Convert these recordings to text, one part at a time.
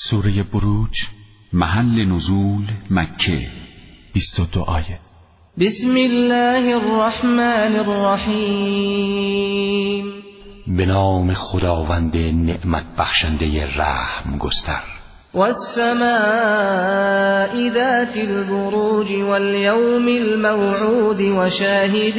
سوره بروج محل نزول مکه 22 آیه. بسم الله الرحمن الرحیم. به نام خداوند نعمت بخشنده رحم گستر. والسماء ذات البروج واليوم الموعود وشاهد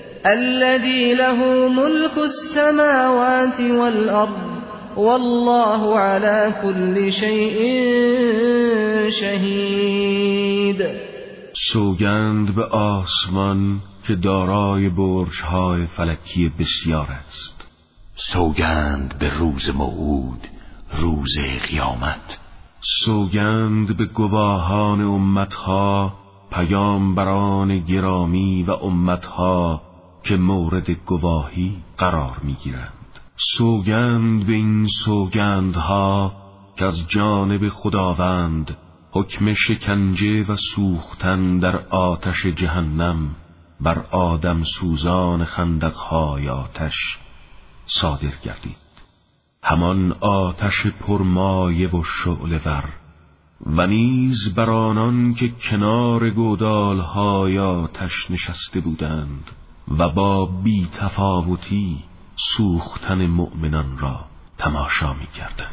الذي له ملك السماوات والأرض والله على كل شيء شهید سوگند به آسمان که دارای برجهای فلکی بسیار است. سوگند به روز موعود روز قیامت. سوگند به گواهان امتها پیامبران گرامی و امتها که مورد گواهی قرار می‌گیرند. سوگند به این سوگندها که از جانب خداوند حکم شکنجه و سوختن در آتش جهنم بر آدم سوزان خندقهای آتش صادر گردید. همان آتش پرمایه و شعله ور و نیز بر آنان که کنار گودالهای آتش نشسته بودند. و با بی تفاوتی سوختن مؤمنان را تماشا می کردند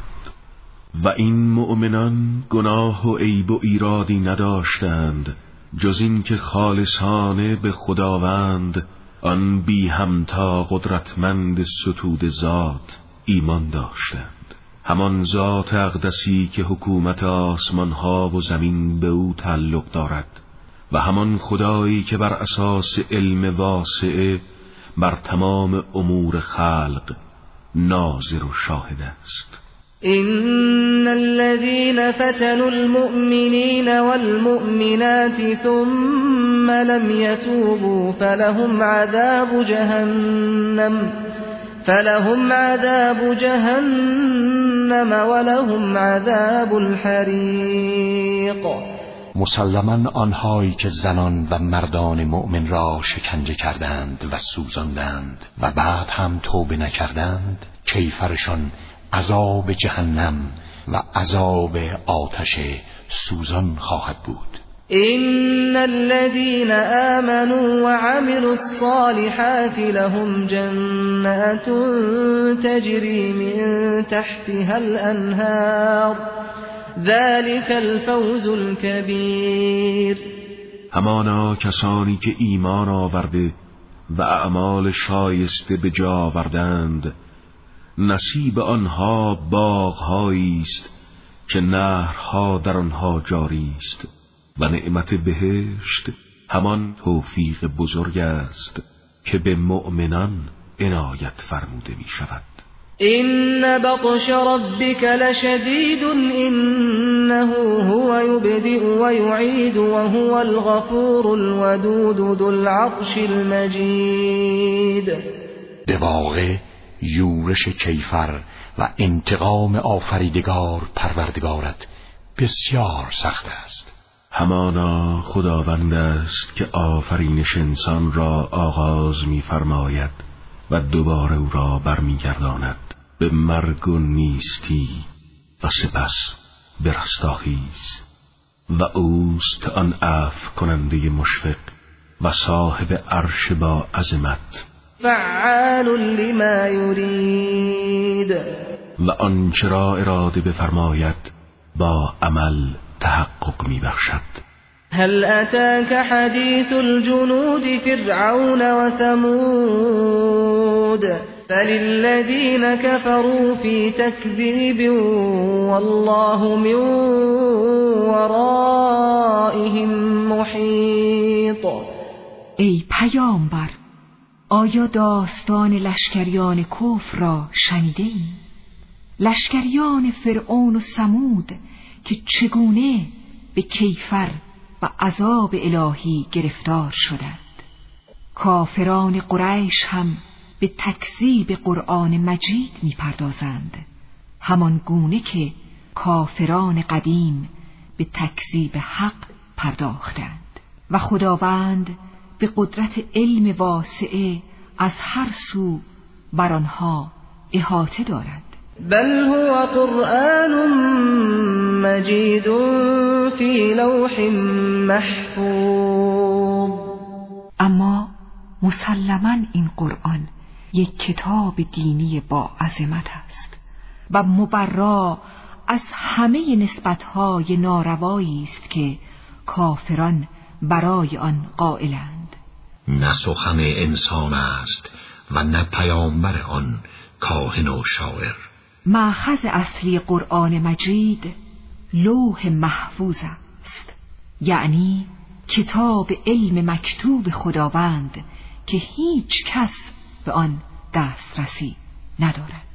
و این مؤمنان گناه و عیب و ایرادی نداشتند جز اینکه خالصانه به خداوند آن بی همتا قدرتمند ستود ذات ایمان داشتند. همان ذات اقدسی که حکومت آسمان ها و زمین به او تعلق دارد. و همان خدایی که بر اساس علم واسعه بر تمام امور خلق ناظر و شاهد است. إن الذين فتنوا المؤمنين والمؤمنات ثم لم يتوبوا فلهم عذاب جهنم فلهم عذاب جهنم ولهم عذاب الحريق. مسلما آنهایی که زنان و مردان مؤمن را شکنجه کردند و سوزاندند و بعد هم توبه نکردند کیفرشان عذاب جهنم و عذاب آتش سوزان خواهد بود. إن الذين آمنوا وعملوا الصالحات لهم جنات تجري من تحتها الأنهار ذلك الفوز الكبير. همانا کسانی که ایمان آورده و اعمال شایسته به جا آوردند نصیب آنها باغهایی است که نهرها در آنها جاری است. و نعمت بهشت همان توفیق بزرگ است که به مؤمنان عنایت فرموده می شود إن بطش ربك لشديد إنه هو يبدئ ويعيد وهو الغفور الودود ذو العرش المجيد. به واقع یورش کیفر و انتقام آفریدگار پروردگارت بسیار سخت است. همانا خداوند است که آفرینش انسان را آغاز می‌فرماید و دوباره او را برمیگرداند. به مرگ و نیستی و سپس به رستاخیز. و اوست آن عفو کننده مشفق و صاحب عرش با عظمت. فعال لما يريد و آنچه را اراده بفرماید با عمل تحقق میبخشد. هل أتاك حديث الجنود فرعون وثمود فللذين كفروا في تكذيب والله من ورائهم محيط ای پیامبر آیا داستان لشکریان کفر را شنیده ای؟ لشکریان فرعون و سمود که چگونه به کیفر و عذاب الهی گرفتار شدند کافران قریش هم به تکذیب قرآن مجید می‌پردازند. همان گونه که کافران قدیم به تکذیب حق پرداختند. و خداوند به قدرت علم واسعه از هر سو بر آنها احاطه دارد. بل هو قرآن مجید فی لوح محفوظ. اما مسلما این قرآن یک کتاب دینی با عظمت است و مبرا از همه نسبتهای ناروایی است که کافران برای آن قائلند. نه سخن انسان است و نه پیامبر آن کاهن و شاعر. معخذ اصلی قرآن مجید لوح محفوظ است. یعنی کتاب علم مکتوب خداوند که هیچ کس به آن دسترسی ندارد.